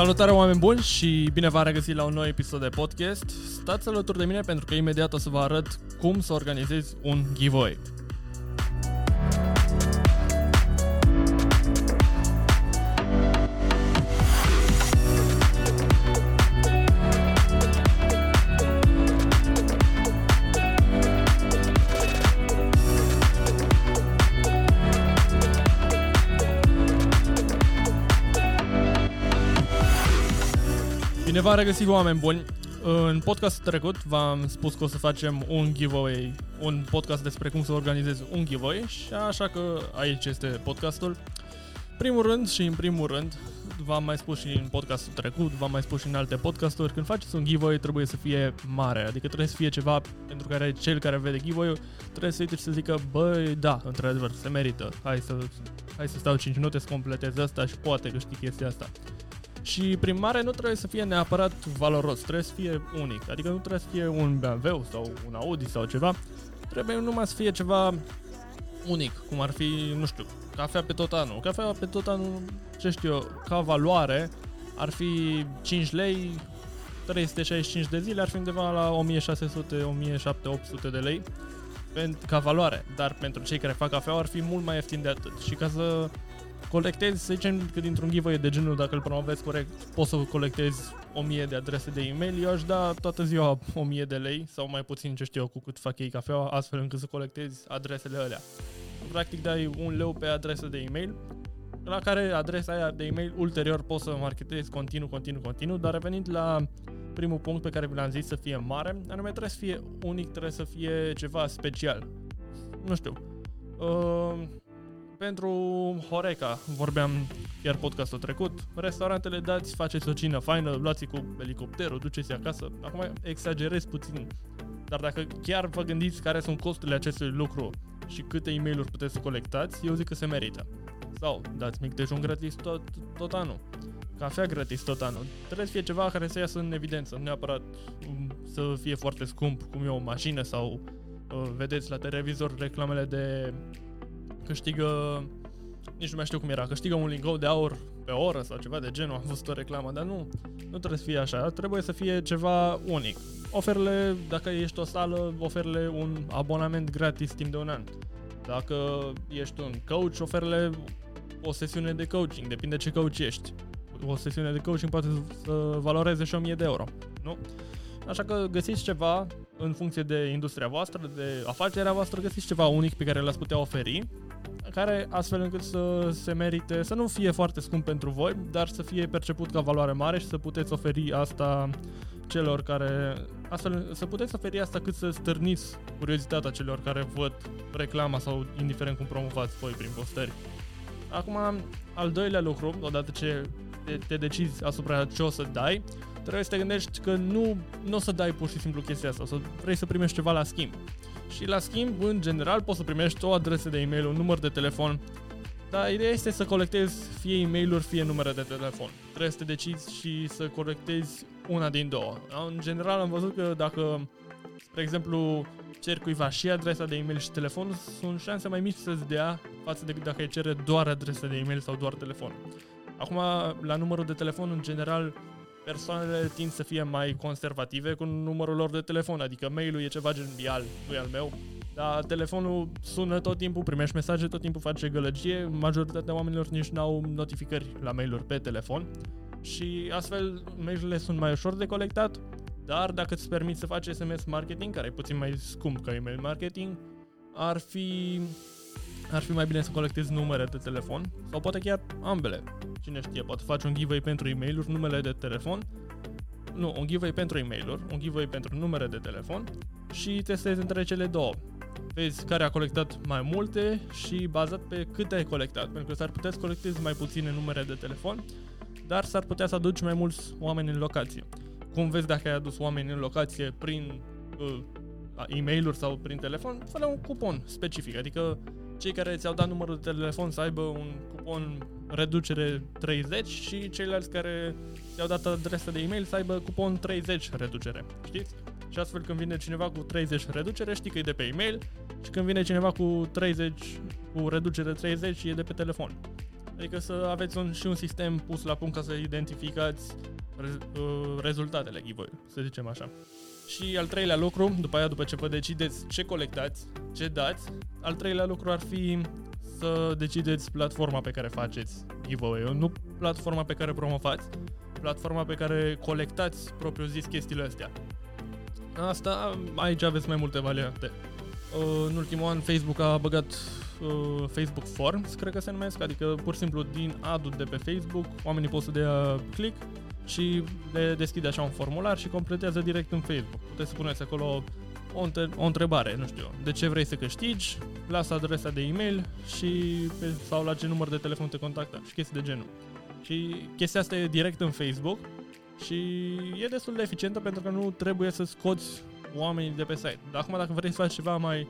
Salutare oameni buni și bine v-am regăsit la un nou episod de podcast. Stați alături de mine pentru că imediat o să vă arăt cum să organizezi un giveaway. Bine v-am regăsit oameni buni. În podcastul trecut v-am spus că o să facem un giveaway, un podcast despre cum să organizezi un giveaway și așa că aici este podcastul. Primul rând și în primul rând, v-am mai spus și în podcastul trecut, v-am mai spus și în alte podcasturi, când faceți un giveaway trebuie să fie mare, adică trebuie să fie ceva pentru care cel care vede giveaway trebuie să uite și să zică, băi, da, într-adevăr, se merită, hai să, hai să stau 5 minute să completez asta și poate câștig chestia asta. Și prin mare nu trebuie să fie neapărat valoros, trebuie să fie unic. Adică nu trebuie să fie un BMW sau un Audi sau ceva. Trebuie numai să fie ceva unic, cum ar fi, nu știu, cafea pe tot anul. Cafea pe tot anul, ce știu eu, ca valoare, ar fi 5 lei, 365 de zile, ar fi undeva la 1600, 1700, de lei ca valoare, dar pentru cei care fac cafea ar fi mult mai ieftin de atât. Și ca să colectezi, să zicem că dintr-un giveaway de genul, dacă îl promovezi corect, poți să colectezi 1000 de adrese de e-mail, eu aș da toată ziua 1000 de lei sau mai puțin, ce știu eu, cu cât fac ei cafeaua, astfel încât să colectezi adresele alea. Practic dai un leu pe adresă de e-mail, la care adresa aia de e-mail ulterior poți să marketezi continuu, continuu, continuu, dar revenind la primul punct pe care vi l-am zis să fie mare, anume trebuie să fie unic, trebuie să fie ceva special. Nu știu. Uh, pentru Horeca, vorbeam chiar podcastul trecut, restaurantele dați, faceți o cină faină, luați cu elicopterul, duceți acasă. Acum exagerez puțin, dar dacă chiar vă gândiți care sunt costurile acestui lucru și câte e mail puteți să colectați, eu zic că se merită. Sau dați mic dejun gratis tot, tot anul. Cafea gratis tot anul. Trebuie să fie ceva care să iasă în evidență, nu neapărat um, să fie foarte scump, cum e o mașină sau uh, vedeți la televizor reclamele de câștigă, nici nu mai știu cum era, câștigă un lingou de aur pe oră sau ceva de genul, am văzut o reclamă, dar nu, nu trebuie să fie așa, trebuie să fie ceva unic. Oferle, dacă ești o sală, oferle un abonament gratis timp de un an. Dacă ești un coach, oferle o sesiune de coaching, depinde ce coach ești. O sesiune de coaching poate să valoreze și 1000 de euro, nu? Așa că găsiți ceva în funcție de industria voastră, de afacerea voastră, găsiți ceva unic pe care l-ați putea oferi care astfel încât să se merite, să nu fie foarte scump pentru voi, dar să fie perceput ca valoare mare și să puteți oferi asta celor care, astfel să puteți oferi asta cât să stârniți curiozitatea celor care văd reclama sau indiferent cum promovați voi prin postări. Acum, al doilea lucru, odată ce te, te decizi asupra ce o să dai, trebuie să te gândești că nu, nu o să dai pur și simplu chestia asta, o să vrei să primești ceva la schimb și la schimb, în general, poți să primești o adresă de e-mail, un număr de telefon, dar ideea este să colectezi fie e mail fie numere de telefon. Trebuie să te decizi și să colectezi una din două. În general am văzut că dacă, spre exemplu, ceri cuiva și adresa de e-mail și telefon, sunt șanse mai mici să-ți dea față de dacă îi cere doar adresa de e-mail sau doar telefon. Acum, la numărul de telefon, în general, persoanele tind să fie mai conservative cu numărul lor de telefon, adică mailul e ceva gen al, nu e al meu, dar telefonul sună tot timpul, primești mesaje tot timpul, face gălăgie, majoritatea oamenilor nici n-au notificări la mail-uri pe telefon. Și astfel mail-urile sunt mai ușor de colectat, dar dacă îți permiți să faci SMS marketing, care e puțin mai scump ca email marketing, ar fi ar fi mai bine să colectezi numere de telefon sau poate chiar ambele. Cine știe, poate faci un giveaway pentru e mail numele de telefon, nu, un giveaway pentru e mail un giveaway pentru numere de telefon și testezi între cele două. Vezi care a colectat mai multe și bazat pe câte ai colectat, pentru că s-ar putea să colectezi mai puține numere de telefon, dar s-ar putea să aduci mai mulți oameni în locație. Cum vezi dacă ai adus oameni în locație prin uh, e-mail-uri sau prin telefon, fă un cupon specific, adică cei care ți-au dat numărul de telefon să aibă un cupon reducere 30 și ceilalți care ți-au dat adresa de e-mail să aibă cupon 30 reducere, știți? Și astfel când vine cineva cu 30 reducere, știi că e de pe e-mail și când vine cineva cu 30 cu reducere 30 e de pe telefon. Adică să aveți un, și un sistem pus la punct ca să identificați re, uh, rezultatele giveaway să zicem așa. Și al treilea lucru, după aia, după ce vă decideți ce colectați, ce dați, al treilea lucru ar fi să decideți platforma pe care faceți giveaway nu platforma pe care promovați, platforma pe care colectați propriu zis chestiile astea. Asta, aici aveți mai multe variante. Uh, în ultimul an Facebook a băgat uh, Facebook Forms, cred că se numesc, adică pur și simplu din ad de pe Facebook, oamenii pot să dea click și le deschide așa un formular și completează direct în Facebook. Puteți să puneți acolo o, o întrebare, nu știu, de ce vrei să câștigi, lasă adresa de e-mail și sau la ce număr de telefon te contacta și chestii de genul. Și chestia asta e direct în Facebook și e destul de eficientă pentru că nu trebuie să scoți oamenii de pe site. Dar acum dacă vrei să faci ceva mai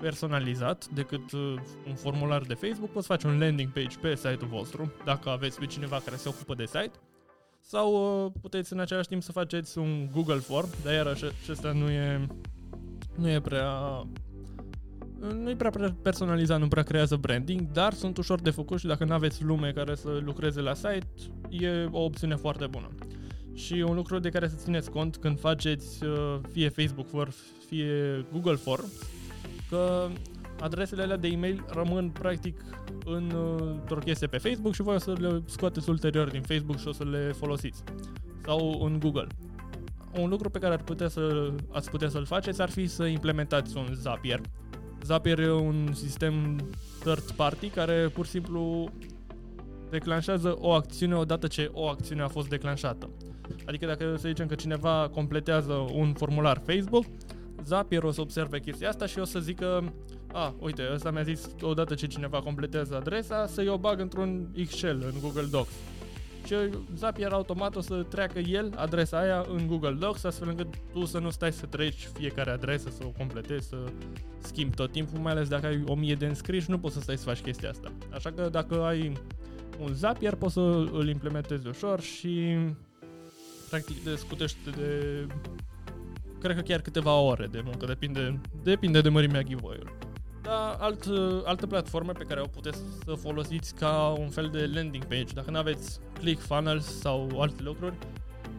personalizat decât uh, un formular de Facebook, poți face un landing page pe site-ul vostru, dacă aveți pe cineva care se ocupă de site, sau uh, puteți în același timp să faceți un Google Form, dar iarăși acesta nu e, nu e prea nu e prea personalizat, nu prea creează branding, dar sunt ușor de făcut și dacă nu aveți lume care să lucreze la site, e o opțiune foarte bună. Și un lucru de care să țineți cont când faceți uh, fie Facebook Form, fie Google Form, că adresele alea de e-mail rămân practic în, uh, într-o chestie pe Facebook și voi o să le scoateți ulterior din Facebook și o să le folosiți. Sau în Google. Un lucru pe care ar putea să, ați putea să-l faceți ar fi să implementați un Zapier. Zapier e un sistem third party care pur și simplu declanșează o acțiune odată ce o acțiune a fost declanșată. Adică dacă să zicem că cineva completează un formular Facebook, Zapier o să observe chestia asta și o să zică a, uite, ăsta mi-a zis odată ce cineva completează adresa să-i o bag într-un Excel, în Google Docs. Și Zapier automat o să treacă el adresa aia în Google Docs, astfel încât tu să nu stai să treci fiecare adresă, să o completezi, să schimbi tot timpul, mai ales dacă ai 1000 de înscriși, nu poți să stai să faci chestia asta. Așa că dacă ai un Zapier, poți să îl implementezi ușor și practic te scutește de cred că chiar câteva ore de muncă, depinde, depinde de mărimea giveaway-ului. Dar alt, alte platforme pe care o puteți să folosiți ca un fel de landing page, dacă nu aveți ClickFunnels sau alte lucruri,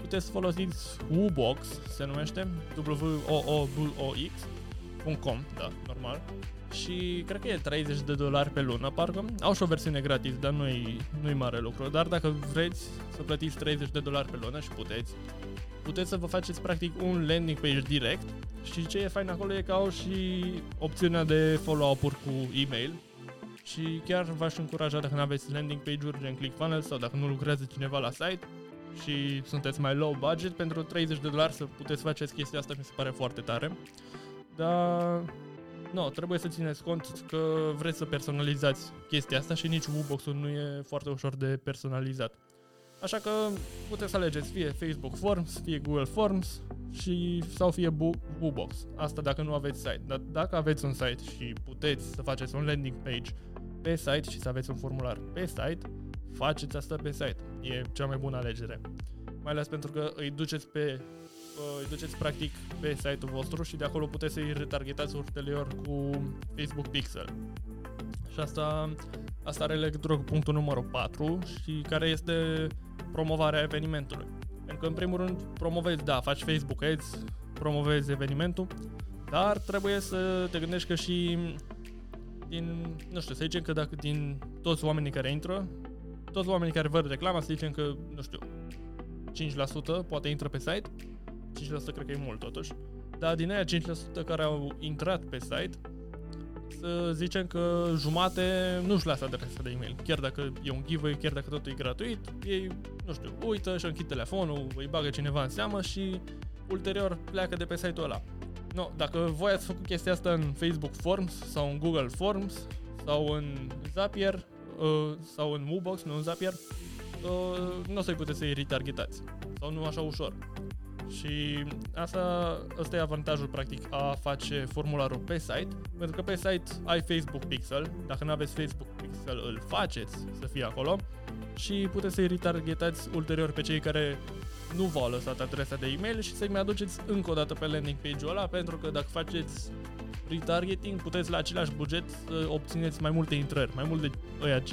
puteți să folosiți Woobox, se numește, w o o b o x.com, da, normal. Și cred că e 30 de dolari pe lună, parcă. Au și o versiune gratis, dar nu-i, nu-i mare lucru. Dar dacă vreți să plătiți 30 de dolari pe lună și puteți, puteți să vă faceți practic un landing page direct și ce e fain acolo e că au și opțiunea de follow-up-uri cu e-mail și chiar v-aș încuraja dacă nu aveți landing page-uri gen ClickFunnels sau dacă nu lucrează cineva la site și sunteți mai low budget, pentru 30 de dolari să puteți faceți chestia asta mi se pare foarte tare. Dar No, trebuie să țineți cont că vreți să personalizați chestia asta și nici Woobox-ul nu e foarte ușor de personalizat. Așa că puteți să alegeți fie Facebook Forms, fie Google Forms și, sau fie Woobox. Asta dacă nu aveți site. Dar dacă aveți un site și puteți să faceți un landing page pe site și să aveți un formular pe site, faceți asta pe site. E cea mai bună alegere. Mai ales pentru că îi duceți pe îi duceți practic pe site-ul vostru și de acolo puteți să-i retargetați ulterior cu Facebook Pixel. Și asta, asta are legătură cu punctul numărul 4 și care este promovarea evenimentului. Pentru că în primul rând promovezi, da, faci Facebook Ads, promovezi evenimentul, dar trebuie să te gândești că și din, nu știu, să zicem că dacă din toți oamenii care intră, toți oamenii care văd reclama, să zicem că, nu știu, 5% poate intră pe site, 5% cred că e mult totuși, dar din aia 5% care au intrat pe site, să zicem că jumate nu-și lasă adresa de e-mail. Chiar dacă e un giveaway, chiar dacă totul e gratuit, ei, nu știu, uită și închid telefonul, îi bagă cineva în seamă și ulterior pleacă de pe site-ul ăla. No, dacă voi ați făcut chestia asta în Facebook Forms sau în Google Forms sau în Zapier uh, sau în Mobox, nu în Zapier, uh, nu o să-i puteți să-i retargetați. Sau nu așa ușor. Și asta, asta e avantajul practic a face formularul pe site, pentru că pe site ai Facebook Pixel, dacă nu aveți Facebook Pixel îl faceți să fie acolo și puteți să-i retargetați ulterior pe cei care nu v-au lăsat adresa de e-mail și să-i mai aduceți încă o dată pe landing page-ul ăla, pentru că dacă faceți retargeting, puteți la același buget să obțineți mai multe intrări, mai mult de ăia 5%,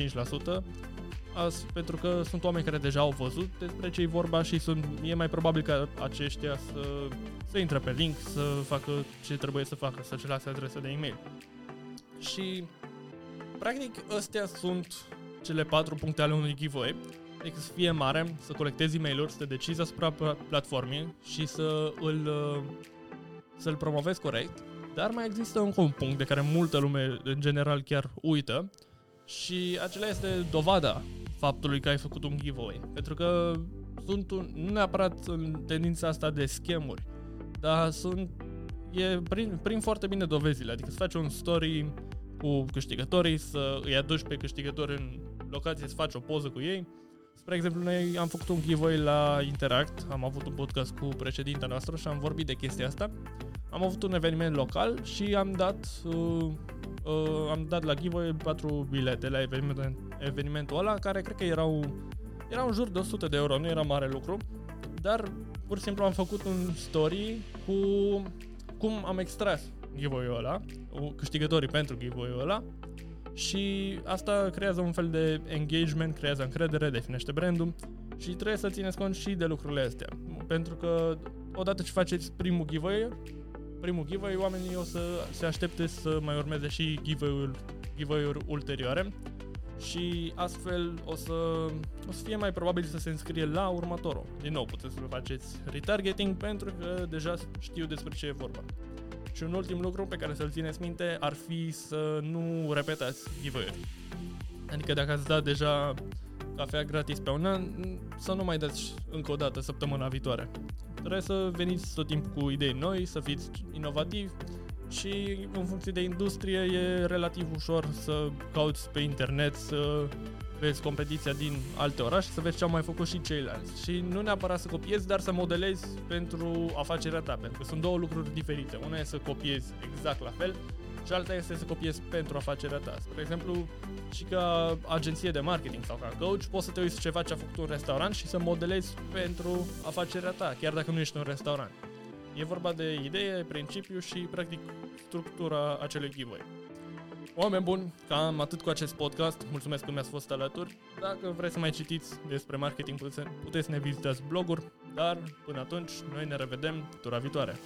as, pentru că sunt oameni care deja au văzut despre ce e vorba și sunt, e mai probabil ca aceștia să, să intre pe link, să facă ce trebuie să facă, să-și lase adresa de e-mail. Și, practic, astea sunt cele patru puncte ale unui giveaway. Adică să fie mare, să colectezi e-mail-uri, să te decizi asupra platformei și să îl, să-l promovezi corect. Dar mai există încă un punct de care multă lume, în general, chiar uită, și acela este dovada faptului că ai făcut un giveaway. Pentru că sunt un, nu neapărat în tendința asta de schemuri, dar sunt e prin, prin foarte bine dovezile. Adică să faci un story cu câștigătorii, să îi aduci pe câștigători în locație, să faci o poză cu ei. Spre exemplu, noi am făcut un giveaway la Interact, am avut un podcast cu președinta noastră și am vorbit de chestia asta. Am avut un eveniment local și am dat uh, uh, am dat la giveaway 4 bilete la eveniment, evenimentul ăla, care cred că erau, erau în jur de 100 de euro, nu era mare lucru, dar pur și simplu am făcut un story cu cum am extras giveaway-ul ăla, câștigătorii pentru giveaway-ul ăla și asta creează un fel de engagement, creează încredere, definește brandul și trebuie să țineți cont și de lucrurile astea. Pentru că odată ce faceți primul giveaway, primul giveaway, oamenii o să se aștepte să mai urmeze și giveaway-uri, giveaway-uri ulterioare și astfel o să, o să fie mai probabil să se înscrie la următorul. Din nou, puteți să faceți retargeting pentru că deja știu despre ce e vorba. Și un ultim lucru pe care să-l țineți minte ar fi să nu repetați giveaway Adică dacă ați dat deja cafea gratis pe un an, să nu mai dați încă o dată săptămâna viitoare. Trebuie să veniți tot timpul cu idei noi, să fiți inovativi și în funcție de industrie e relativ ușor să cauți pe internet, să vezi competiția din alte orașe, să vezi ce au mai făcut și ceilalți. Și nu neapărat să copiezi, dar să modelezi pentru afacerea ta, pentru că sunt două lucruri diferite. Una e să copiezi exact la fel și alta este să copiezi pentru afacerea ta. Spre exemplu, și ca agenție de marketing sau ca coach, poți să te uiți ceva ce a făcut un restaurant și să modelezi pentru afacerea ta, chiar dacă nu ești un restaurant. E vorba de idee, principiu și, practic, structura acelui giveaway. Oameni buni, cam atât cu acest podcast. Mulțumesc că mi-ați fost alături. Dacă vreți să mai citiți despre marketing, puteți să ne vizitați bloguri, dar până atunci, noi ne revedem tura viitoare.